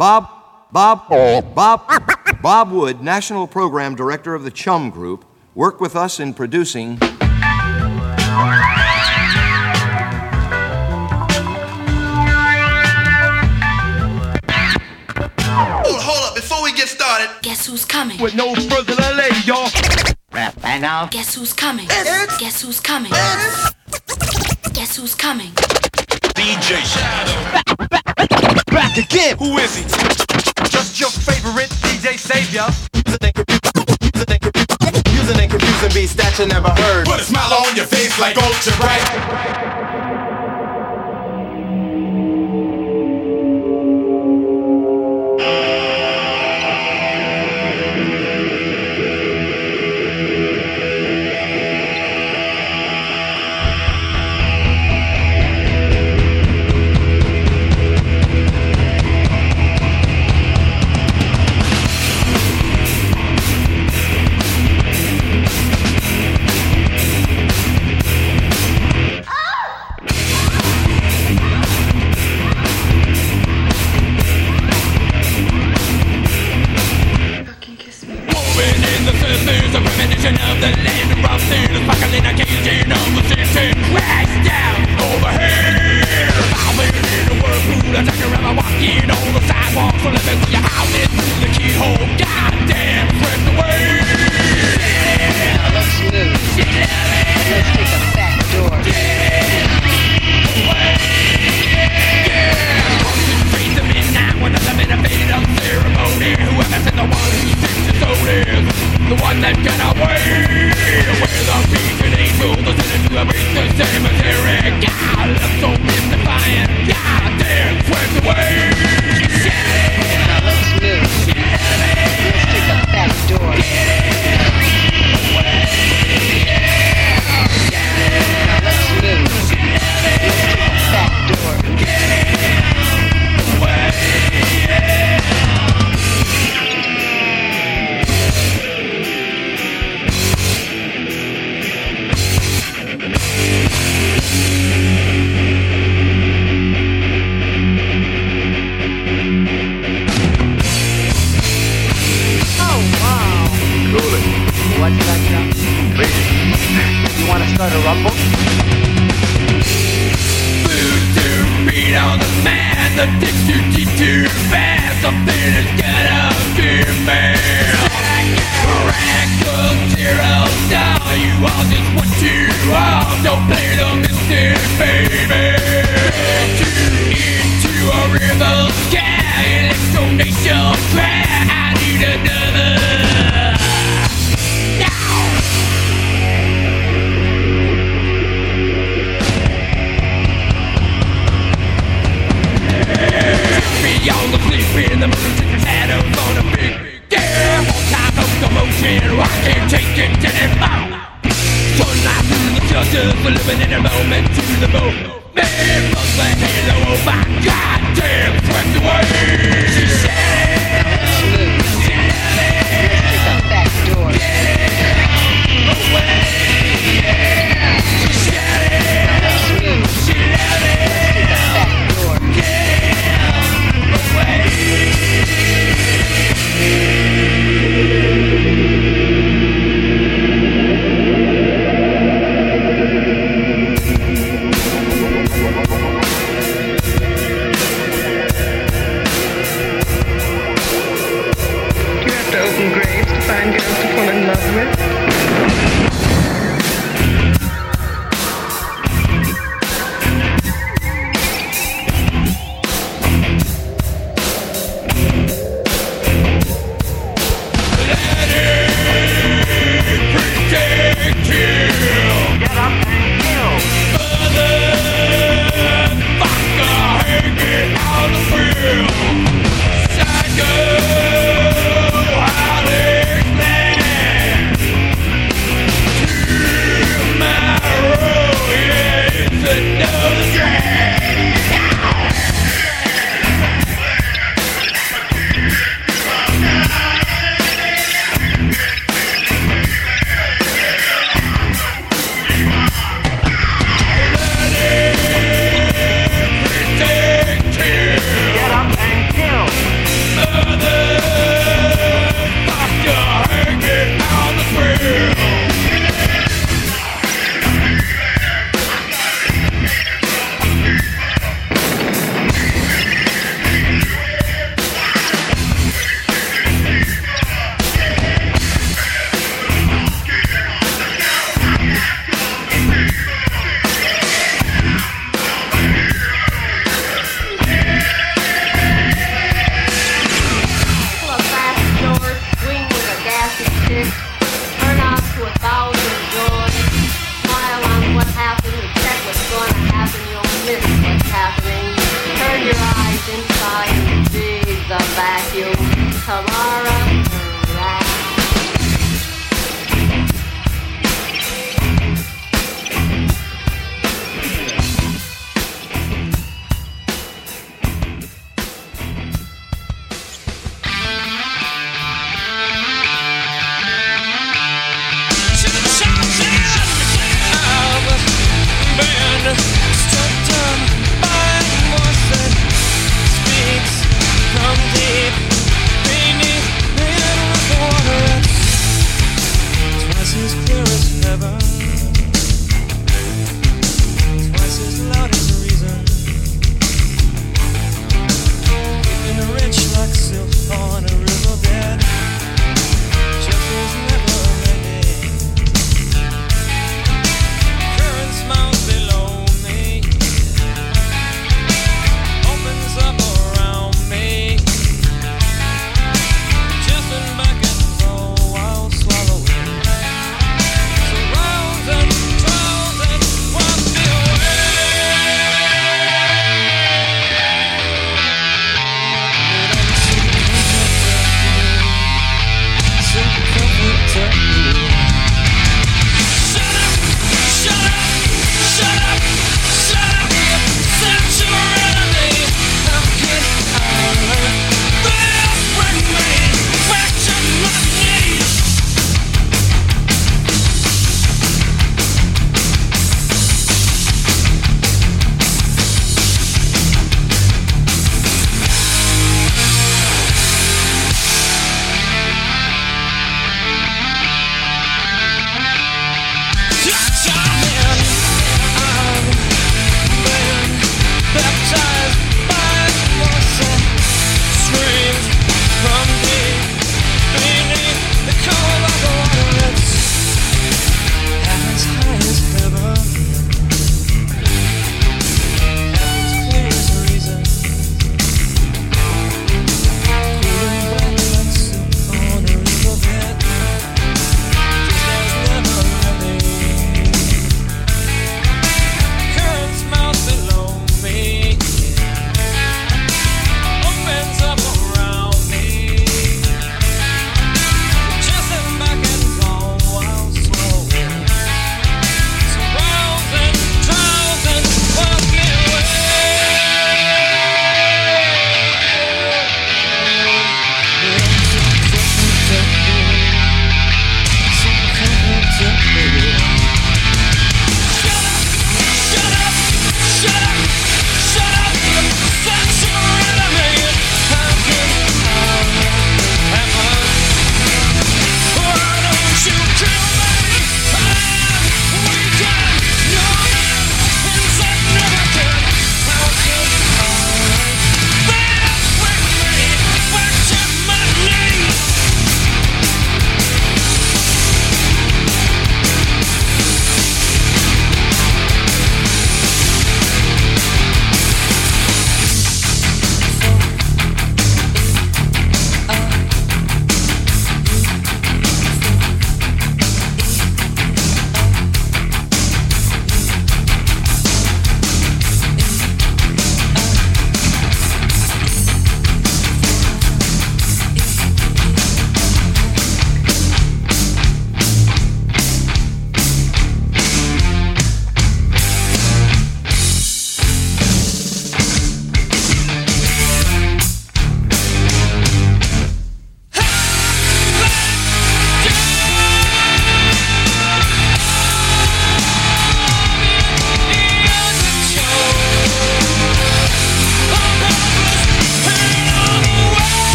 Bob, Bob, oh. Bob, Bob Wood, National Program Director of the Chum Group, worked with us in producing. Hold, hold up, before we get started. Guess who's coming? With no further delay, y'all. Rap bang now. Guess who's coming? It's, Guess who's coming? It's Guess who's coming? DJ Shadow. Back again. Who is he? Just your favorite DJ Savior. Using and confusing beats that you never heard. Put a smile on your face like ultra bright.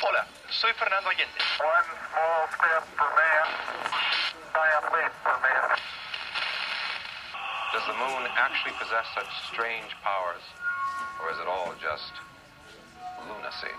Hola, soy Fernando Allende. One small step for man, giant leap for man. Does the moon actually possess such strange powers, or is it all just lunacy?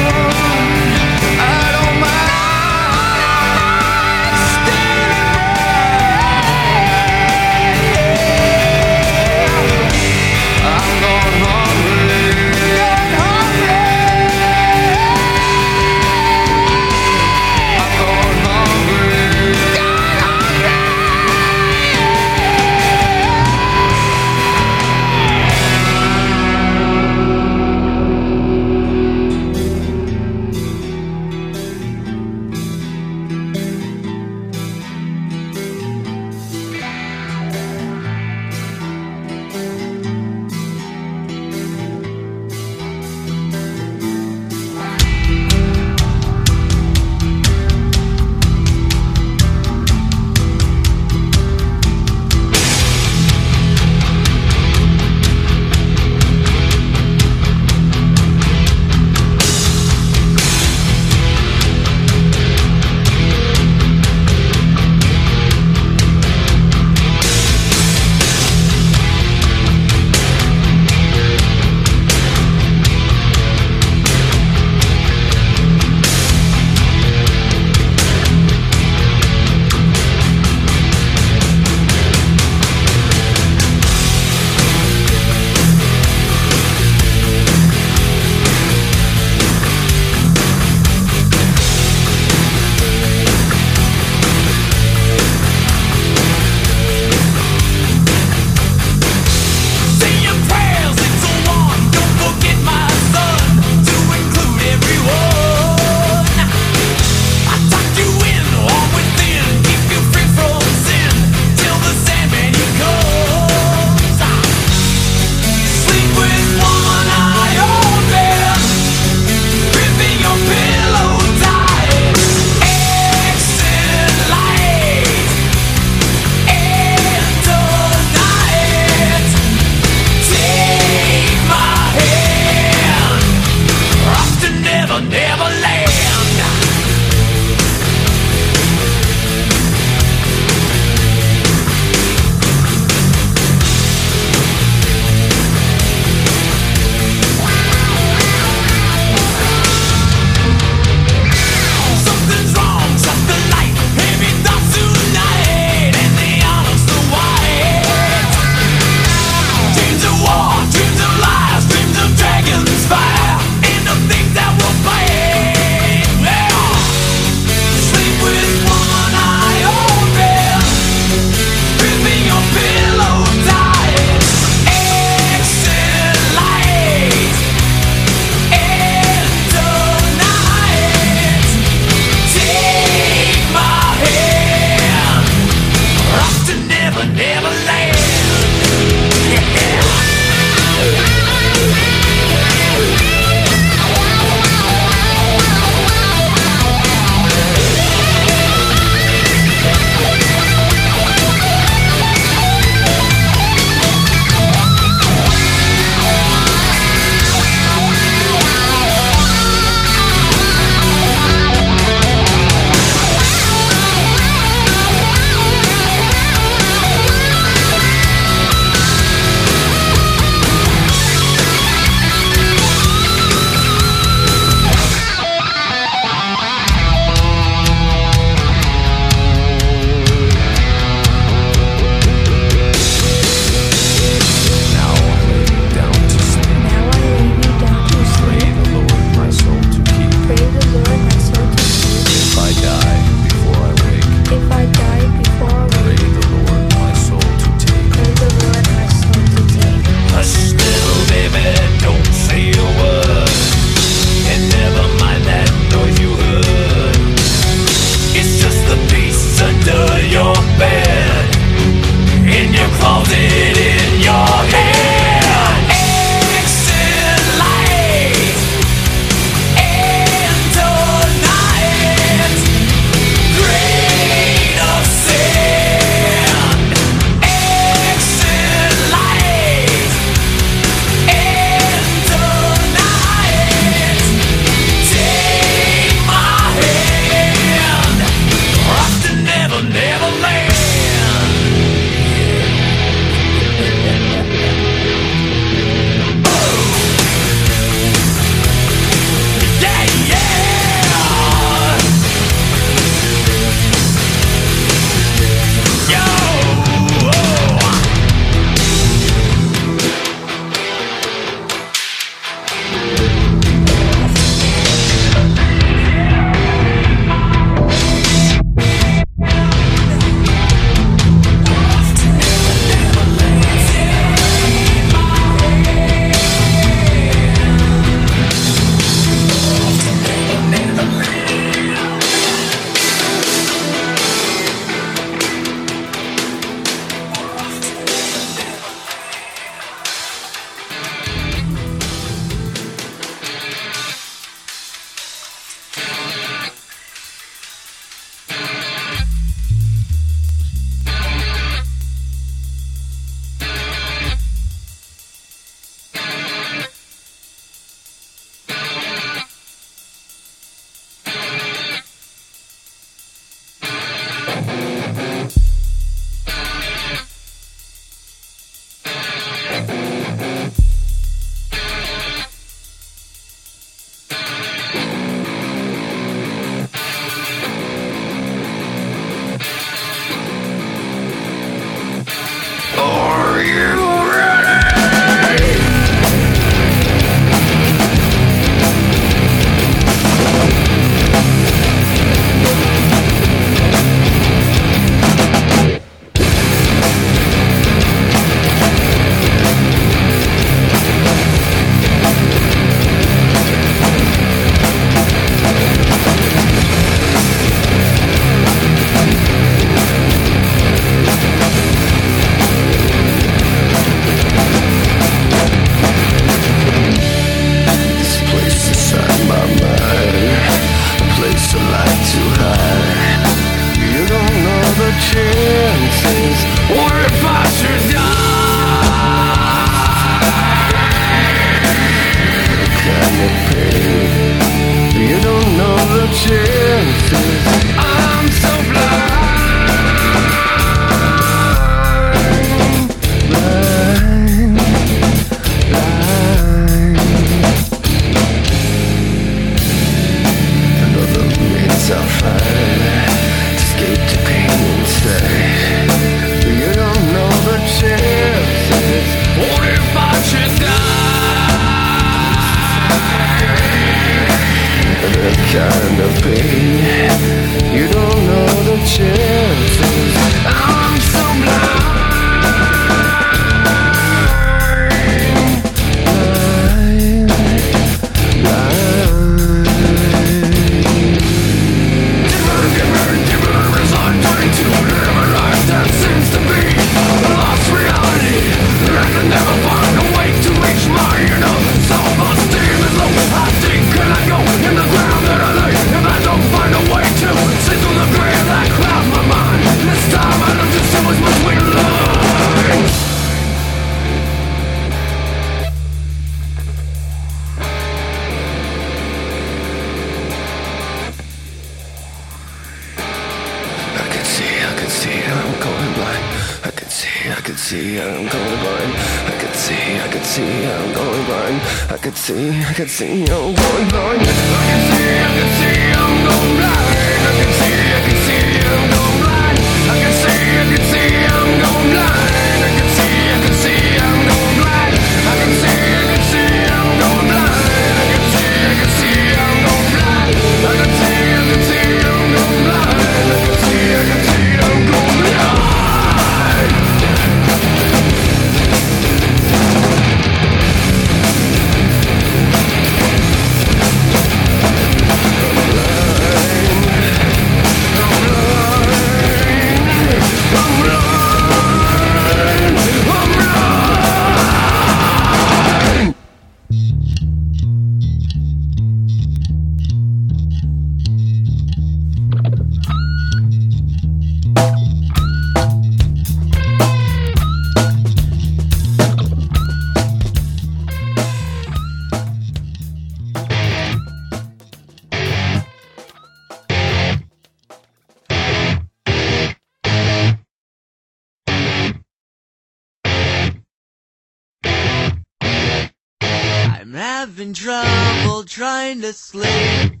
having trouble trying to sleep.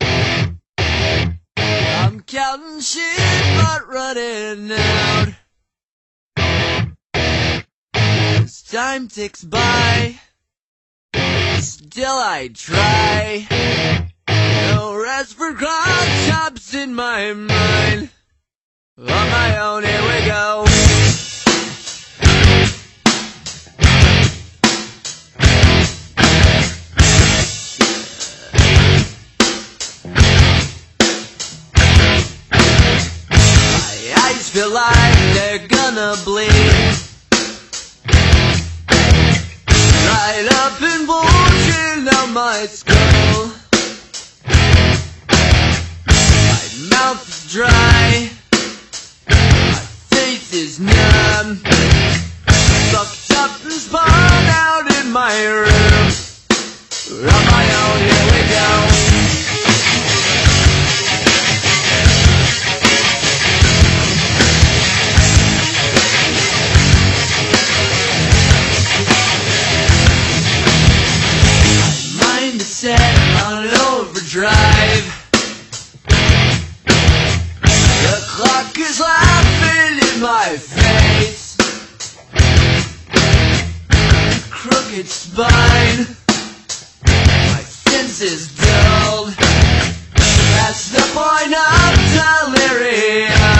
I'm counting sheep but running out. As time ticks by, still I try. No rest for crop tops in my mind. On my own, here we go. your they're gonna bleed. Right up and bulging on my skull. My mouth is dry. My faith is numb. Sucked up and spun out in my room. On my own, here we go. set on overdrive. The clock is laughing in my face. Crooked spine. My fence is dulled. That's the point of delirium.